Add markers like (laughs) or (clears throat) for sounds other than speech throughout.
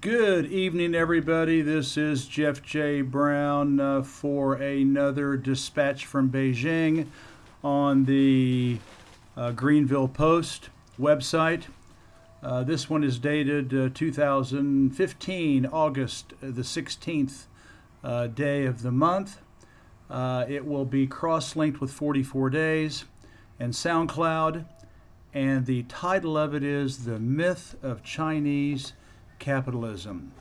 Good evening, everybody. This is Jeff J. Brown uh, for another dispatch from Beijing on the uh, Greanville Post website. Uh, this one is dated uh, 2015, August the 16th uh, day of the month. Uh, it will be cross linked with 44 Days and SoundCloud. And the title of it is The Myth of Chinese Capitalism.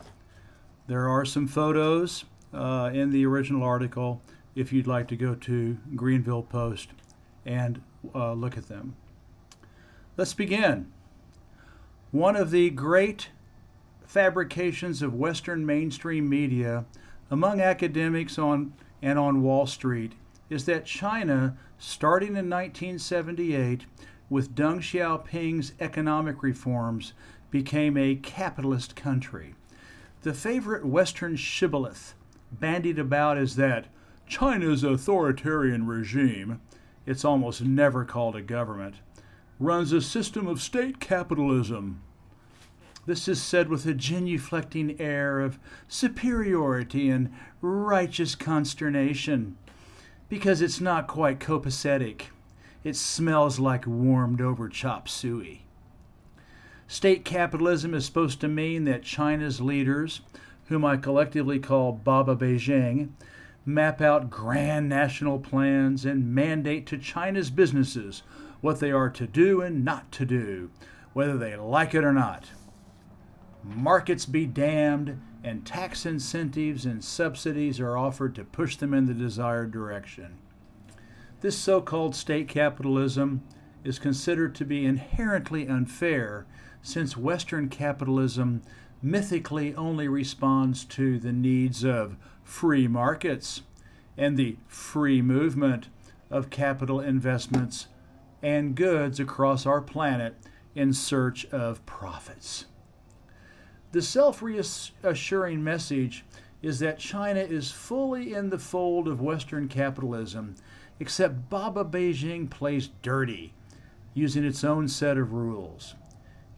There are some photos uh, in the original article if you'd like to go to Greanville Post and uh, look at them. Let's begin. One of the great fabrications of Western mainstream media among academics on and on Wall Street is that China, starting in 1978 with Deng Xiaoping's economic reforms, became a capitalist country. The favorite Western shibboleth bandied about is that China's authoritarian regime, it's almost never called a government, runs a system of state capitalism. This is said with a genuflecting air of superiority and righteous consternation, because it's not quite copacetic. It smells like warmed over chop suey. State capitalism is supposed to mean that China's leaders, whom I collectively call Baba Beijing, map out grand national plans and mandate to China's businesses what they are to do and not to do, whether they like it or not. Markets be damned, and tax incentives and subsidies are offered to push them in the desired direction. This so called state capitalism is considered to be inherently unfair since Western capitalism mythically only responds to the needs of free markets and the free movement of capital investments and goods across our planet in search of profits. The self reassuring message is that China is fully in the fold of Western capitalism, except Baba Beijing plays dirty, using its own set of rules.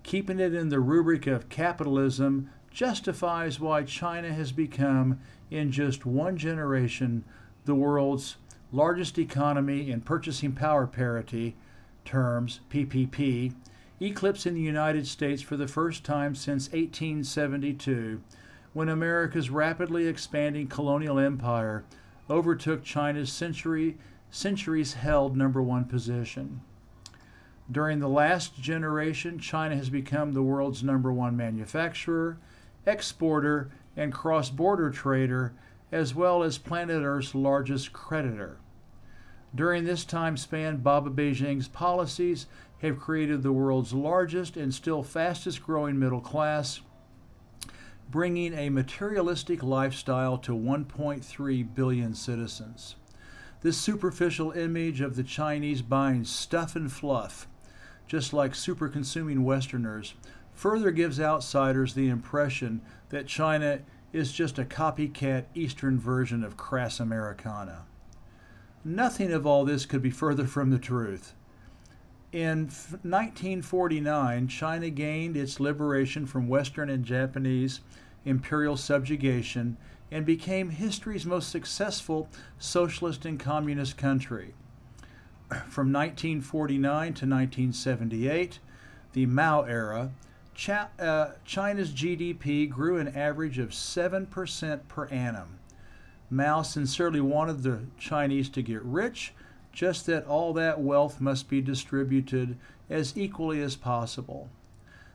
Keeping it in the rubric of capitalism justifies why China has become, in just one generation, the world's largest economy in purchasing power parity terms, PPP, eclipsing the United States for the first time since 1872, when America's rapidly expanding colonial empire overtook China's century, centuries held number one position. During the last generation, China has become the world's number one manufacturer, exporter, and cross border trader, as well as planet Earth's largest creditor. During this time span, Baba Beijing's policies have created the world's largest and still fastest growing middle class, bringing a materialistic lifestyle to 1.3 billion citizens. This superficial image of the Chinese buying stuff and fluff, just like super consuming Westerners, further gives outsiders the impression that China is just a copycat Eastern version of crass Americana. Nothing of all this could be further from the truth. In 1949, China gained its liberation from Western and Japanese imperial subjugation and became history's most successful socialist and communist country. From 1949 to 1978, the Mao era, uh, China's GDP grew an average of 7% per annum. Mao sincerely wanted the Chinese to get rich just that all that wealth must be distributed as equally as possible.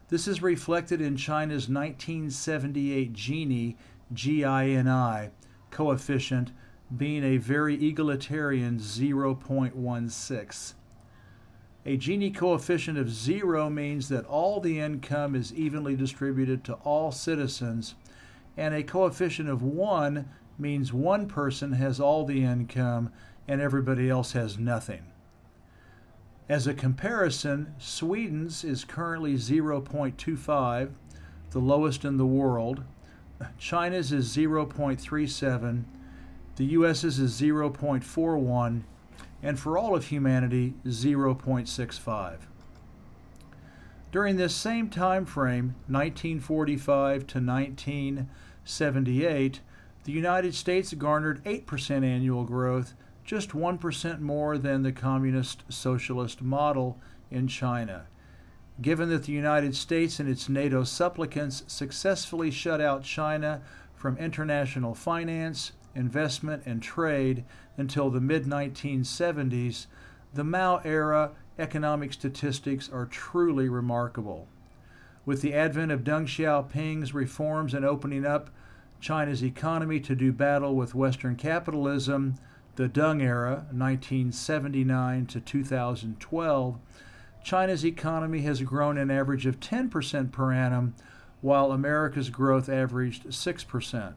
This is reflected in China's 1978 Gini, GINI, coefficient being a very egalitarian 0.16. A Gini coefficient of zero means that all the income is evenly distributed to all citizens, and a coefficient of one means one person has all the income and everybody else has nothing. As a comparison, Sweden's is currently 0.25, the lowest in the world. China's is 0.37, the US's is 0.41, and for all of humanity, 0.65. During this same time frame, 1945 to 1978, the United States garnered 8% annual growth, just 1% more than the communist socialist model in China. Given that the United States and its NATO supplicants successfully shut out China from international finance, investment, and trade until the mid 1970s, the Mao era economic statistics are truly remarkable. With the advent of Deng Xiaoping's reforms and opening up China's economy to do battle with Western capitalism, the Deng era, 1979 to 2012, China's economy has grown an average of 10% per annum, while America's growth averaged 6%.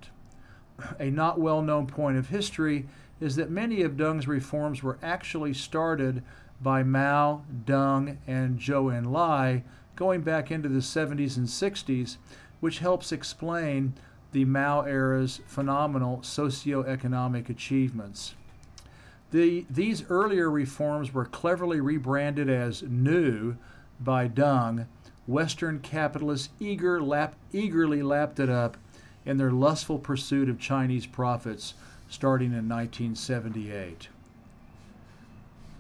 A not well known point of history is that many of Deng's reforms were actually started by Mao, Deng, and Zhou Enlai going back into the 70s and 60s, which helps explain the Mao era's phenomenal socio-economic achievements. The, these earlier reforms were cleverly rebranded as new by Deng. Western capitalists eager lap, eagerly lapped it up in their lustful pursuit of Chinese profits starting in 1978.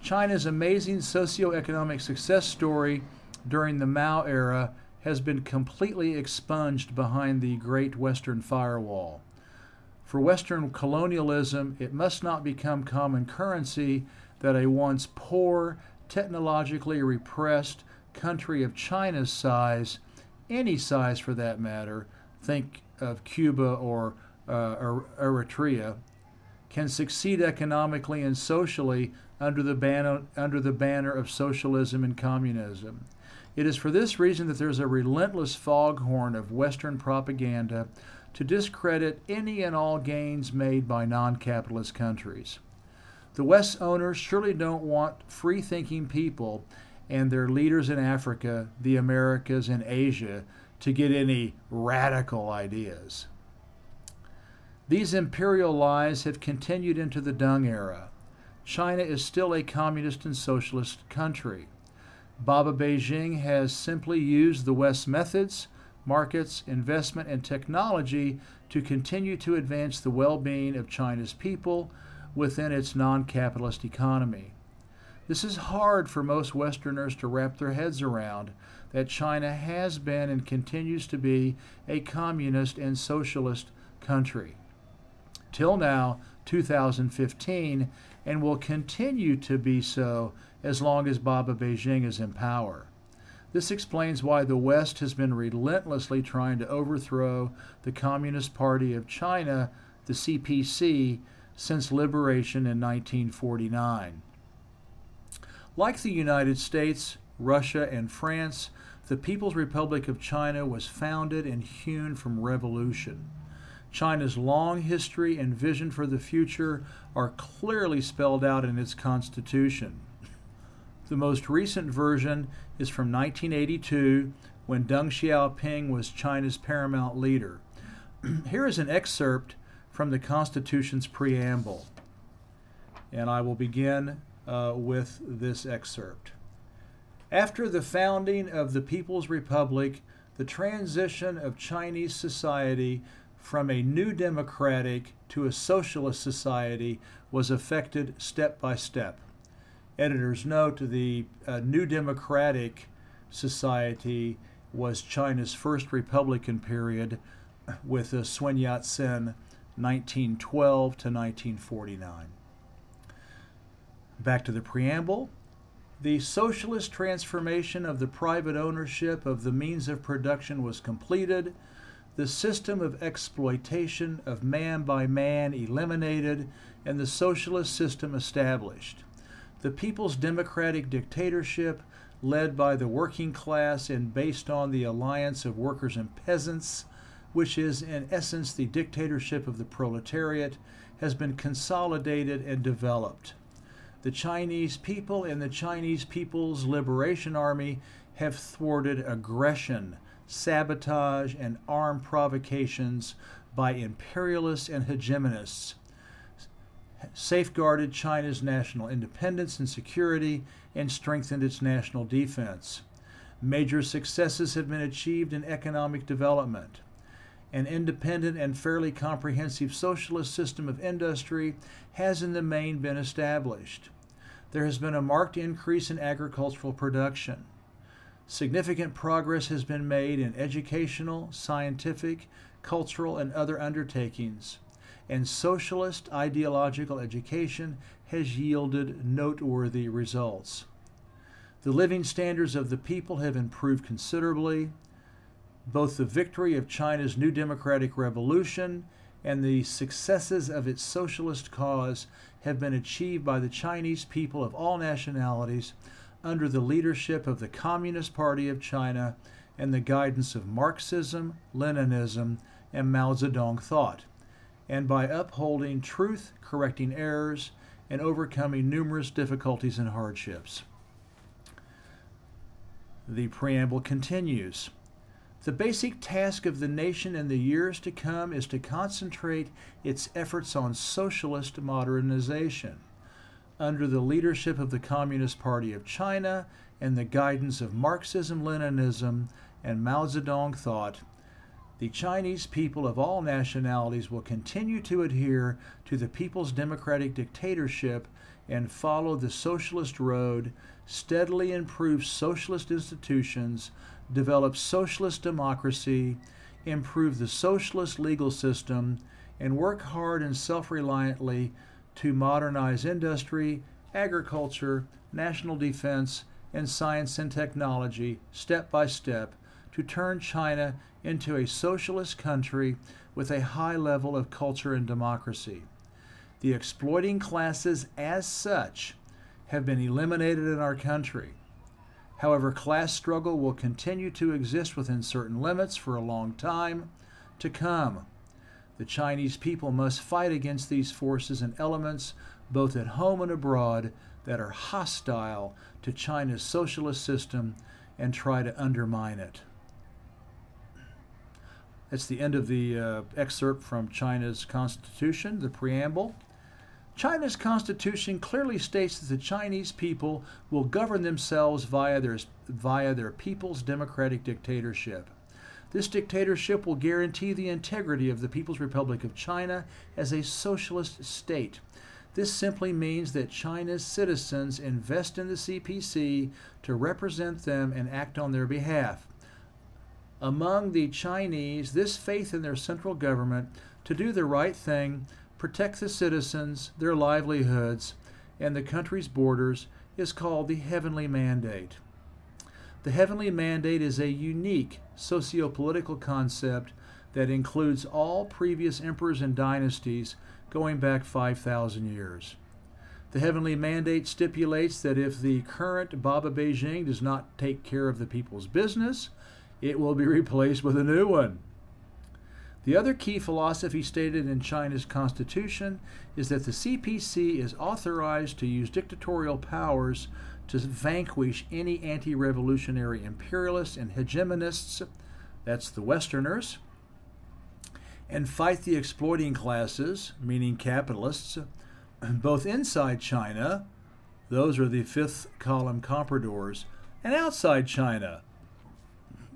China's amazing socioeconomic success story during the Mao era has been completely expunged behind the Great Western Firewall. For Western colonialism, it must not become common currency that a once poor, technologically repressed country of China's size, any size for that matter, think of Cuba or uh, Eritrea, can succeed economically and socially under the, banner, under the banner of socialism and communism. It is for this reason that there's a relentless foghorn of Western propaganda to discredit any and all gains made by non capitalist countries. The West's owners surely don't want free thinking people and their leaders in Africa, the Americas, and Asia to get any radical ideas. These imperial lies have continued into the Deng era. China is still a communist and socialist country. Baba Beijing has simply used the West's methods markets, investment, and technology to continue to advance the well being of China's people within its non capitalist economy. This is hard for most Westerners to wrap their heads around that China has been and continues to be a communist and socialist country. Till now, 2015, and will continue to be so as long as Baba Beijing is in power. This explains why the West has been relentlessly trying to overthrow the Communist Party of China, the CPC, since liberation in 1949. Like the United States, Russia, and France, the People's Republic of China was founded and hewn from revolution. China's long history and vision for the future are clearly spelled out in its constitution. The most recent version is from 1982 when Deng Xiaoping was China's paramount leader. (clears throat) Here is an excerpt from the Constitution's preamble, and I will begin uh, with this excerpt. After the founding of the People's Republic, the transition of Chinese society from a new democratic to a socialist society was effected step by step editor's note the uh, New Democratic Society was China's first Republican period with uh, Sun Yat sen 1912 to 1949. Back to the preamble. The socialist transformation of the private ownership of the means of production was completed. The system of exploitation of man by man eliminated, and the socialist system established the People's Democratic Dictatorship, led by the working class and based on the alliance of workers and peasants, which is in essence the dictatorship of the proletariat, has been consolidated and developed. The Chinese people and the Chinese People's Liberation Army have thwarted aggression, sabotage, and armed provocations by imperialists and hegemonists safeguarded China's national independence and security, and strengthened its national defense. Major successes have been achieved in economic development. An independent and fairly comprehensive socialist system of industry has in the main been established. There has been a marked increase in agricultural production. Significant progress has been made in educational, scientific, cultural, and other undertakings, and socialist ideological education has yielded noteworthy results. The living standards of the people have improved considerably. Both the victory of China's new democratic revolution and the successes of its socialist cause have been achieved by the Chinese people of all nationalities under the leadership of the Communist Party of China and the guidance of Marxism, Leninism, and Mao Zedong thought, and by upholding truth, correcting errors, and overcoming numerous difficulties and hardships. The preamble continues. The basic task of the nation in the years to come is to concentrate its efforts on socialist modernization. Under the leadership of the Communist Party of China and the guidance of Marxism Leninism and Mao Zedong thought, the Chinese people of all nationalities will continue to adhere to the People's Democratic Dictatorship and follow the socialist road, steadily improve socialist institutions, develop socialist democracy, improve the socialist legal system, and work hard and self reliantly to modernize industry, agriculture, national defense, and science and technology step by step to turn China into a socialist country with a high level of culture and democracy. The exploiting classes, as such, have been eliminated in our country. However, class struggle will continue to exist within certain limits for a long time to come. The Chinese people must fight against these forces and elements, both at home and abroad, that are hostile to China's socialist system and try to undermine it. That's the end of the uh, excerpt from China's Constitution, the preamble. China's Constitution clearly states that the Chinese people will govern themselves via their, via their people's democratic dictatorship. This dictatorship will guarantee the integrity of the People's Republic of China as a socialist state. This simply means that China's citizens invest in the CPC to represent them and act on their behalf among the Chinese this faith in their central government to do the right thing, protect the citizens, their livelihoods, and the country's borders is called the Heavenly Mandate. The Heavenly Mandate is a unique socio political concept that includes all previous emperors and dynasties going back 5,000 years. The Heavenly Mandate stipulates that if the current Baba Beijing does not take care of the people's business, it will be (laughs) replaced with a new one. The other key philosophy stated in China's constitution is that the CPC is authorized to use dictatorial powers to vanquish any anti revolutionary imperialists and hegemonists, that's the Westerners, and fight the exploiting classes, meaning capitalists, (clears throat) both inside China, those are the fifth column compradors, and outside China,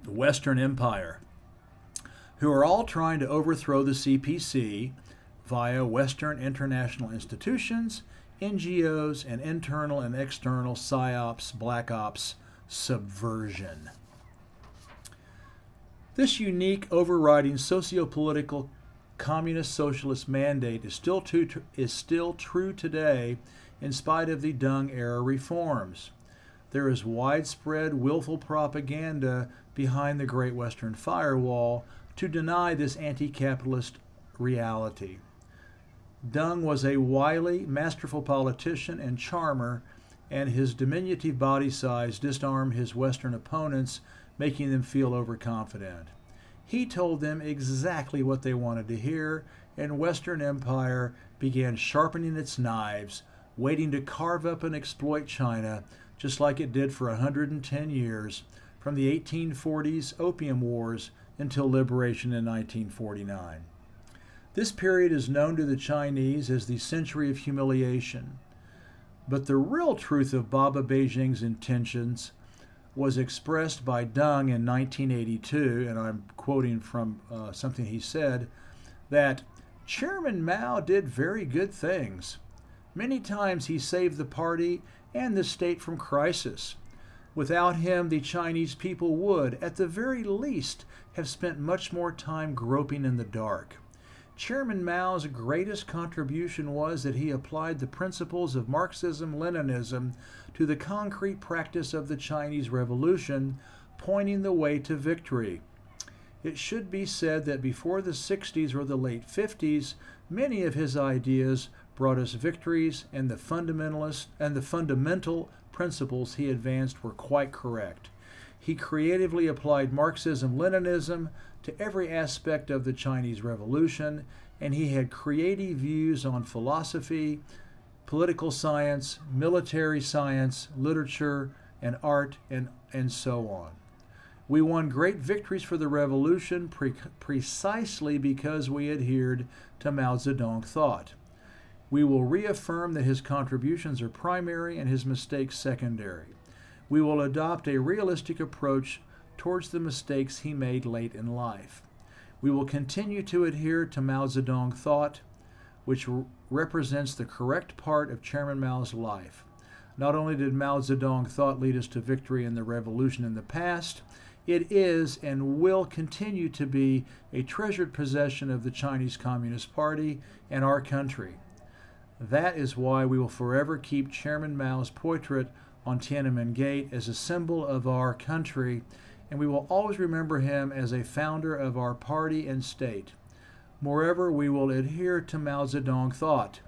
the Western Empire, who are all trying to overthrow the CPC via Western international institutions, NGOs, and internal and external PSYOPs, black ops, subversion. This unique overriding socio-political communist socialist mandate is still, too, is still true today in spite of the Deng era reforms. There is widespread willful propaganda behind the Great Western Firewall to deny this anti capitalist reality. Deng was a wily, masterful politician and charmer, and his diminutive body size disarmed his Western opponents, making them feel overconfident. He told them exactly what they wanted to hear, and Western Empire began sharpening its knives, waiting to carve up and exploit China, just like it did for 110 years, from the 1840s Opium Wars until liberation in 1949. This period is known to the Chinese as the Century of Humiliation. But the real truth of Baba Beijing's intentions was expressed by Deng in 1982, and I'm quoting from uh, something he said, that Chairman Mao did very good things. Many times he saved the party and the state from crisis. Without him, the Chinese people would, at the very least, have spent much more time groping in the dark. Chairman Mao's greatest contribution was that he applied the principles of Marxism Leninism to the concrete practice of the Chinese Revolution, pointing the way to victory. It should be said that before the 60s or the late 50s, many of his ideas brought us victories and the fundamentalist and the fundamental principles he advanced were quite correct. He creatively applied Marxism Leninism to every aspect of the Chinese Revolution, and he had creative views on philosophy, political science, military science, literature, and art, and, and so on. We won great victories for the revolution pre- precisely because we adhered to Mao Zedong thought. We will reaffirm that his contributions are primary and his mistakes secondary. We will adopt a realistic approach towards the mistakes he made late in life. We will continue to adhere to Mao Zedong thought, which re- represents the correct part of Chairman Mao's life. Not only did Mao Zedong thought lead us to victory in the revolution in the past, it is and will continue to be a treasured possession of the Chinese Communist Party and our country. That is why we will forever keep Chairman Mao's portrait on Tiananmen Gate as a symbol of our country, and we will always remember him as a founder of our party and state. Moreover, we will adhere to Mao Zedong thought.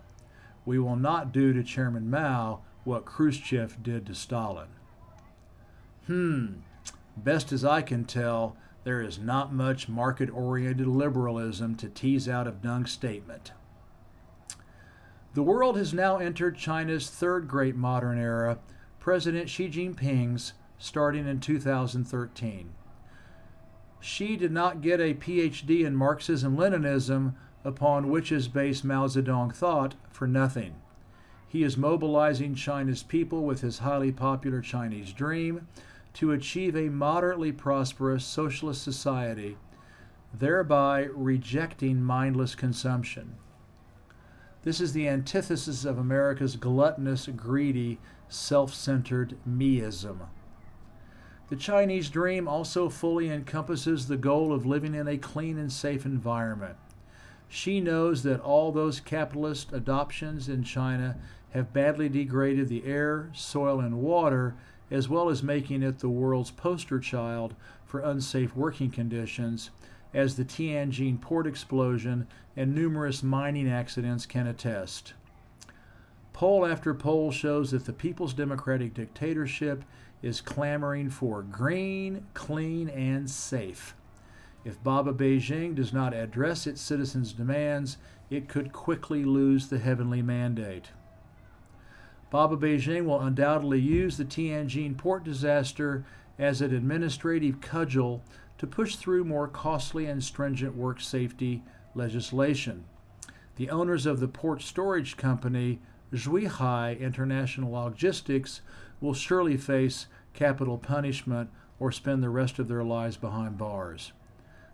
We will not do to Chairman Mao what Khrushchev did to Stalin. Hmm, best as I can tell, there is not much market oriented liberalism to tease out of Deng's statement. The world has now entered China's third great modern era, President Xi Jinping's, starting in 2013. Xi did not get a PhD in Marxism Leninism, upon which is based Mao Zedong thought, for nothing. He is mobilizing China's people with his highly popular Chinese dream to achieve a moderately prosperous socialist society, thereby rejecting mindless consumption. This is the antithesis of America's gluttonous, greedy, self centered meism. The Chinese dream also fully encompasses the goal of living in a clean and safe environment. Xi knows that all those capitalist adoptions in China have badly degraded the air, soil, and water, as well as making it the world's poster child for unsafe working conditions as the Tianjin port explosion and numerous mining accidents can attest. Poll after poll shows that the People's Democratic Dictatorship is clamoring for green, clean, and safe. If Baba Beijing does not address its citizens' demands, it could quickly lose the heavenly mandate. Baba Beijing will undoubtedly use the Tianjin port disaster as an administrative cudgel to push through more costly and stringent work safety legislation. The owners of the port storage company, Ruihai International Logistics, will surely face capital punishment or spend the rest of their lives behind bars.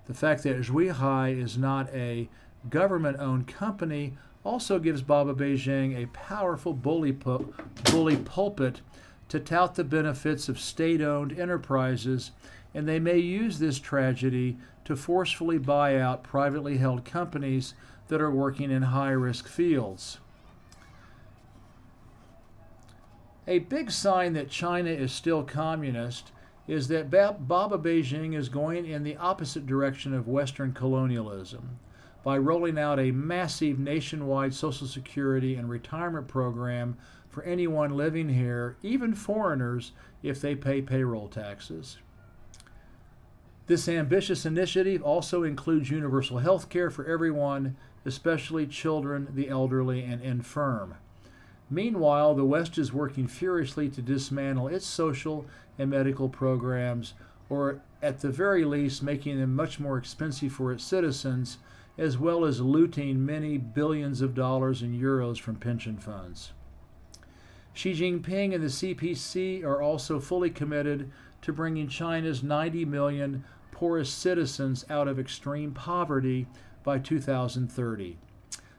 The fact that Ruihai is not a government owned company also gives Baba Beijing a powerful bully, pu- bully pulpit to tout the benefits of state owned enterprises and they may use this tragedy to forcefully buy out privately held companies that are working in high risk fields. A big sign that China is still communist is that Baba Beijing is going in the opposite direction of Western colonialism by rolling out a massive nationwide Social Security and retirement program for anyone living here, even foreigners, if they pay payroll taxes. This ambitious initiative also includes universal health care for everyone, especially children, the elderly, and infirm. Meanwhile, the West is working furiously to dismantle its social and medical programs, or at the very least, making them much more expensive for its citizens, as well as looting many billions of dollars and euros from pension funds. Xi Jinping and the CPC are also fully committed to bringing China's 90 million poorest citizens out of extreme poverty by 2030.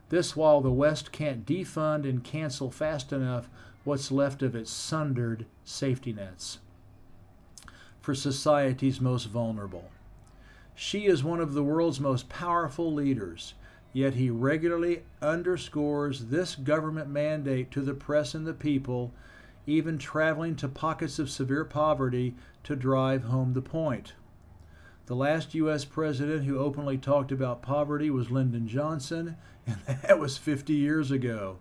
This while the West can't defund and cancel fast enough what's left of its sundered safety nets for society's most vulnerable. Xi is one of the world's most powerful leaders, yet he regularly underscores this government mandate to the press and the people, even traveling to pockets of severe poverty to drive home the point. The last U.S. president who openly talked about poverty was Lyndon Johnson, and (laughs) that was 50 years ago.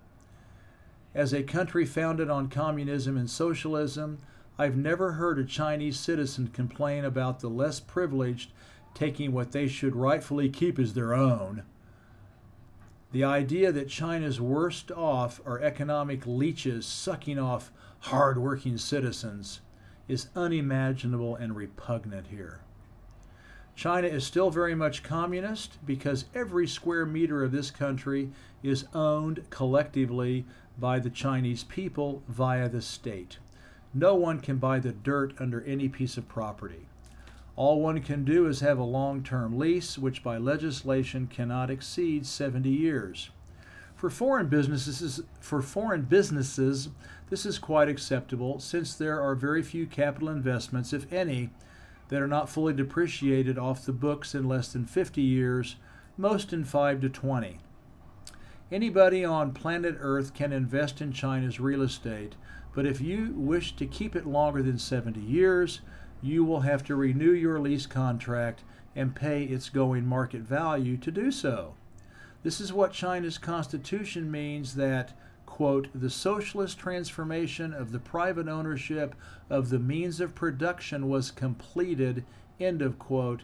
As a country founded on communism and socialism, I've never heard a Chinese citizen complain about the less privileged taking what they should rightfully keep as their own. The idea that China's worst off are economic leeches sucking off hard-working citizens is unimaginable and repugnant here. China is still very much communist because every square meter of this country is owned collectively by the Chinese people via the state. No one can buy the dirt under any piece of property. All one can do is have a long term lease, which by legislation cannot exceed 70 years. For foreign businesses, for foreign businesses, this is quite acceptable since there are very few capital investments, if any, that are not fully depreciated off the books in less than 50 years, most in 5 to 20. Anybody on planet Earth can invest in China's real estate, but if you wish to keep it longer than 70 years, you will have to renew your lease contract and pay its going market value to do so. This is what China's constitution means that, quote, the socialist transformation of the private ownership of the means of production was completed, end of quote,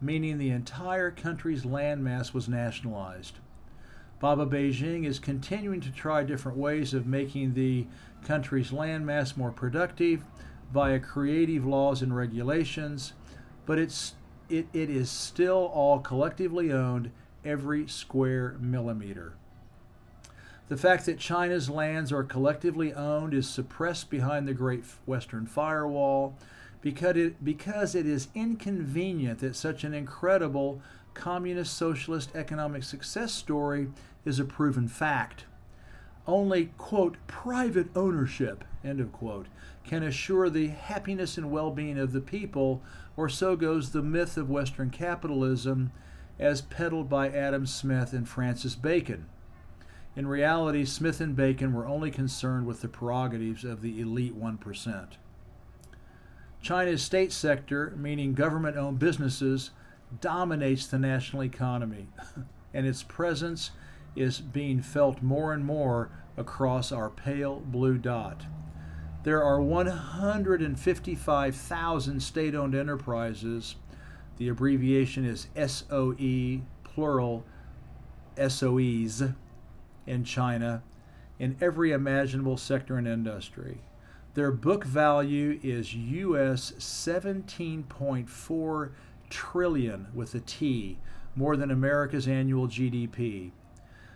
meaning the entire country's landmass was nationalized. Baba Beijing is continuing to try different ways of making the country's landmass more productive via creative laws and regulations, but it's, it, it is still all collectively owned every square millimeter. The fact that China's lands are collectively owned is suppressed behind the Great Western Firewall because it, because it is inconvenient that such an incredible communist socialist economic success story is a proven fact. Only, quote, private ownership, end of quote, can assure the happiness and well being of the people, or so goes the myth of Western capitalism as peddled by Adam Smith and Francis Bacon. In reality, Smith and Bacon were only concerned with the prerogatives of the elite 1%. China's state sector, meaning government owned businesses, dominates the national economy, (laughs) and its presence is being felt more and more across our pale blue dot. There are 155,000 state owned enterprises. The abbreviation is SOE, plural SOEs, in China, in every imaginable sector and industry. Their book value is US 17.4 trillion with a T, more than America's annual GDP.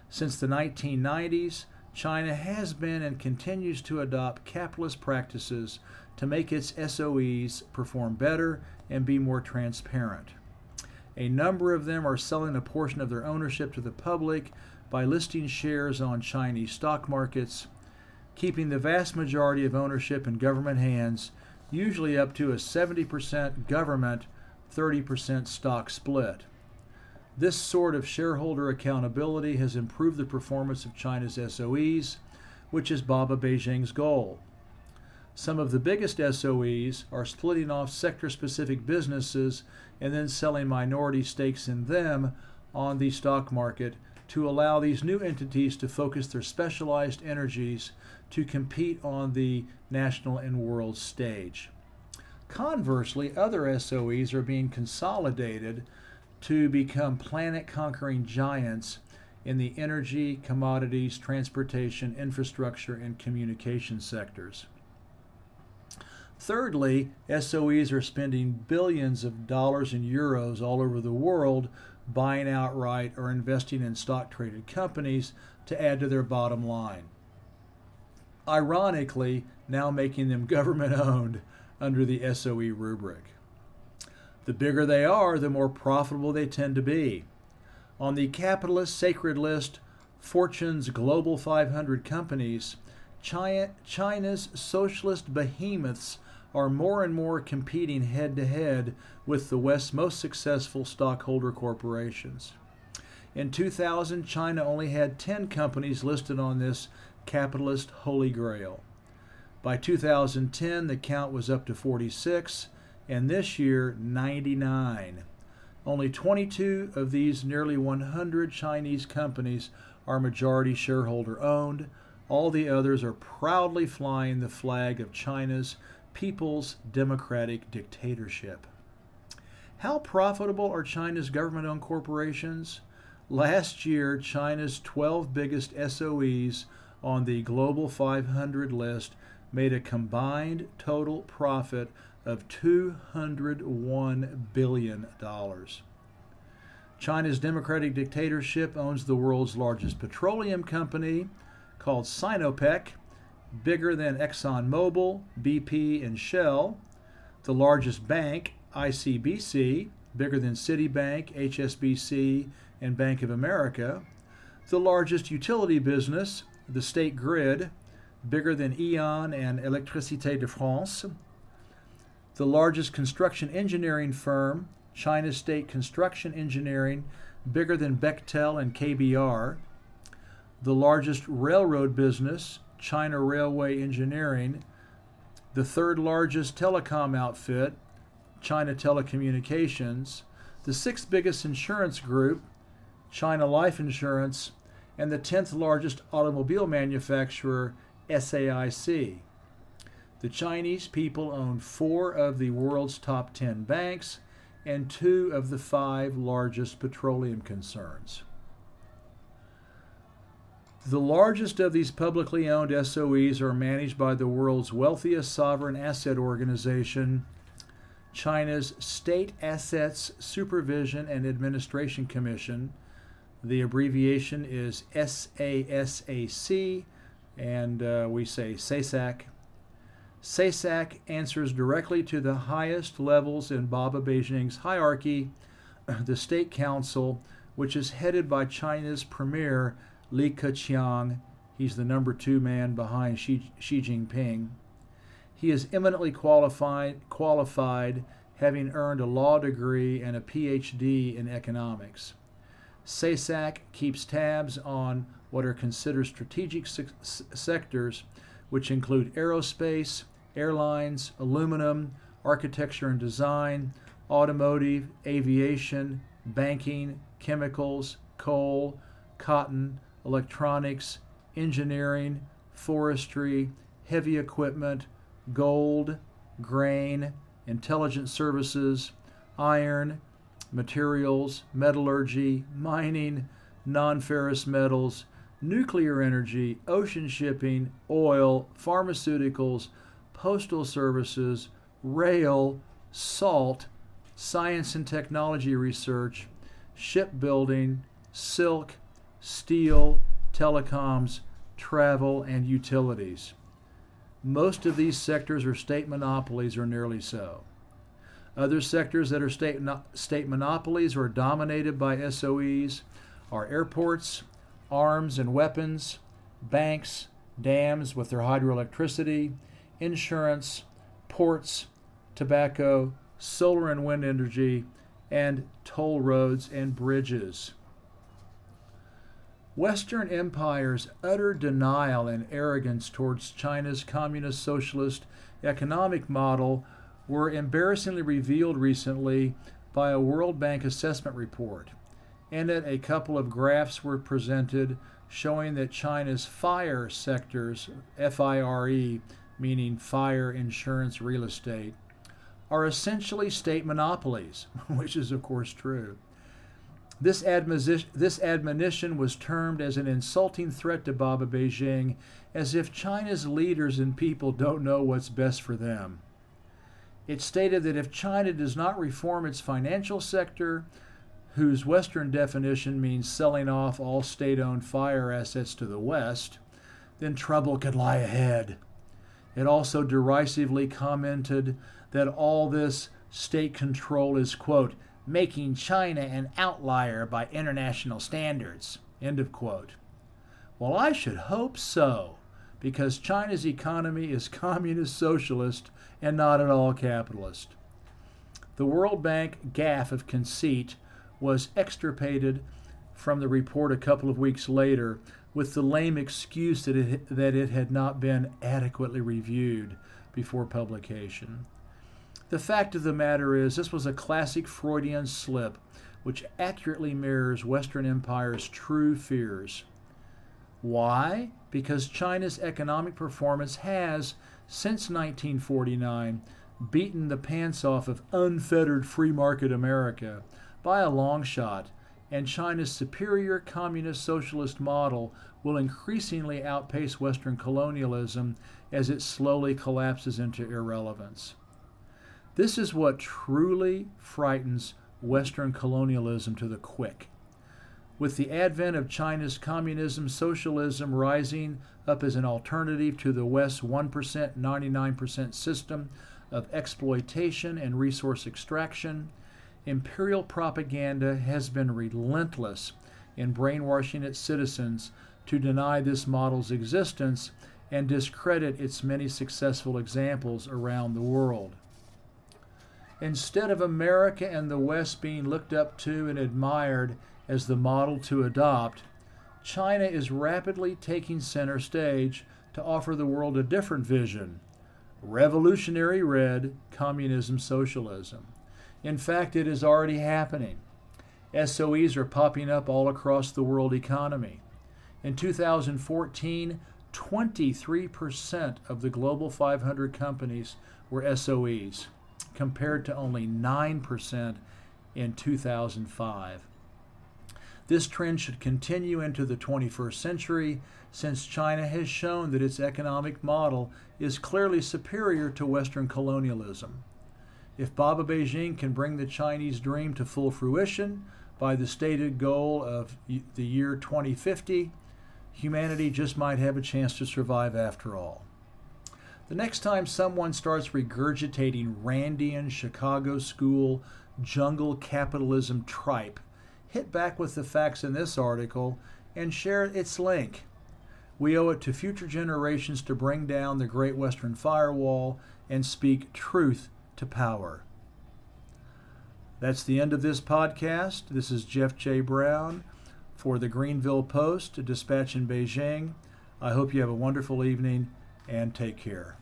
Since the 1990s, China has been and continues to adopt capitalist practices to make its SOEs perform better and be more transparent. A number of them are selling a portion of their ownership to the public by listing shares on Chinese stock markets, keeping the vast majority of ownership in government hands, usually up to a 70% government, 30% stock split. This sort of shareholder accountability has improved the performance of China's SOEs, which is Baba Beijing's goal. Some of the biggest SOEs are splitting off sector specific businesses and then selling minority stakes in them on the stock market to allow these new entities to focus their specialized energies to compete on the national and world stage. Conversely, other SOEs are being consolidated to become planet conquering giants in the energy, commodities, transportation, infrastructure, and communication sectors. Thirdly, SOEs are spending billions of dollars and euros all over the world buying outright or investing in stock traded companies to add to their bottom line. Ironically, now making them (laughs) government owned under the SOE rubric. The bigger they are, the more profitable they tend to be. On the capitalist sacred list, Fortune's Global 500 companies, China's socialist behemoths are more and more competing head to head with the West's most successful stockholder corporations. In 2000, China only had 10 companies listed on this capitalist holy grail. By 2010, the count was up to 46, and this year, 99. Only 22 of these nearly 100 Chinese companies are majority shareholder owned. All the others are proudly flying the flag of China's People's Democratic Dictatorship. How profitable are China's government owned corporations? Last year, China's 12 biggest SOEs on the Global 500 list made a combined total profit of $201 billion. China's democratic dictatorship owns the world's largest petroleum company called Sinopec, bigger than ExxonMobil, BP, and Shell. The largest bank, ICBC, bigger than Citibank, HSBC, and Bank of America. The largest utility business, the state grid, bigger than E.ON and Électricité de France. The largest construction engineering firm, China State Construction Engineering, bigger than Bechtel and KBR. The largest railroad business, China Railway Engineering. The third largest telecom outfit, China Telecommunications. The sixth biggest insurance group, China Life Insurance. And the 10th largest automobile manufacturer, SAIC. The Chinese people own four of the world's top 10 banks and two of the five largest petroleum concerns. The largest of these publicly owned SOEs are managed by the world's wealthiest sovereign asset organization, China's State Assets Supervision and Administration Commission. The abbreviation is SASAC, and uh, we say SASAC. SASAC answers directly to the highest levels in Baba Beijing's hierarchy, (clears throat) the State Council, which is headed by China's premier Li Keqiang. He's the number two man behind Xi, Xi Jinping. He is eminently qualified, qualified, having earned a law degree and a PhD in economics. SASAC keeps tabs on what are considered strategic se- sectors, which include aerospace, airlines, aluminum, architecture and design, automotive, aviation, banking, chemicals, coal, cotton, electronics, engineering, forestry, heavy equipment, gold, grain, intelligence services, iron, materials, metallurgy, mining, non ferrous metals, nuclear energy, ocean shipping, oil, pharmaceuticals, postal services, rail, salt, science and technology research, shipbuilding, silk, steel, telecoms, travel, and utilities. Most of these sectors are state monopolies, or nearly so. Other sectors that are state, state monopolies or dominated by SOEs are airports, arms and weapons, banks, dams with their hydroelectricity, insurance, ports, tobacco, solar and wind energy, and toll roads and bridges. Western Empire's utter denial and arrogance towards China's communist socialist economic model were embarrassingly revealed recently by a World Bank assessment report. In it, a couple of graphs were presented showing that China's fire sectors, FIRE, meaning fire, insurance, real estate, are essentially state monopolies, (laughs) which is, of course, true. This, this admonition was termed as an insulting threat to Baba Beijing, as if China's leaders and people don't know what's best for them. It stated that if China does not reform its financial sector, whose Western definition means selling off all state owned fire assets to the West, then trouble could lie ahead. It also derisively commented that all this state control is, quote, making China an outlier by international standards, end of quote. Well, I should hope so, because China's economy is (laughs) communist socialist and not at all capitalist. The World Bank gaffe of conceit was extirpated from the report a couple of weeks later with the lame excuse that it, that it had not been adequately reviewed before publication. The fact of the matter is, this was a classic Freudian slip which accurately mirrors Western Empire's true fears. Why? Because China's economic performance has, since 1949, beaten the pants off of unfettered free market America by a long shot, and China's superior communist socialist model will increasingly outpace Western colonialism as it slowly collapses into irrelevance. This is what truly frightens Western colonialism to the quick. With the advent of China's communism, socialism rising up as an alternative to the West's 1%, 99% system of exploitation and resource extraction, imperial propaganda has been relentless in brainwashing its citizens to deny this model's existence and discredit its many successful examples around the world. Instead of America and the West being looked up to and admired as the model to adopt, China is rapidly taking center stage to offer the world a different vision revolutionary red communism socialism. In fact, it is already happening. SOEs are popping up all across the world economy. In 2014, 23% of the global 500 companies were SOEs, compared to only 9% in 2005. This trend should continue into the 21st century since China has shown that its economic model is clearly superior to Western colonialism. If Baba Beijing can bring the Chinese dream to full fruition by the stated goal of the year 2050, humanity just might have a chance to survive after all. The next time someone starts regurgitating Randian Chicago school jungle capitalism tripe, hit back with the facts in this article and share its link. We owe it to future generations to bring down the Great Western Firewall and speak truth to power. That's the end of this podcast. This is Jeff J. Brown for the Greanville Post, dispatch in Beijing. I hope you have a wonderful evening and take care.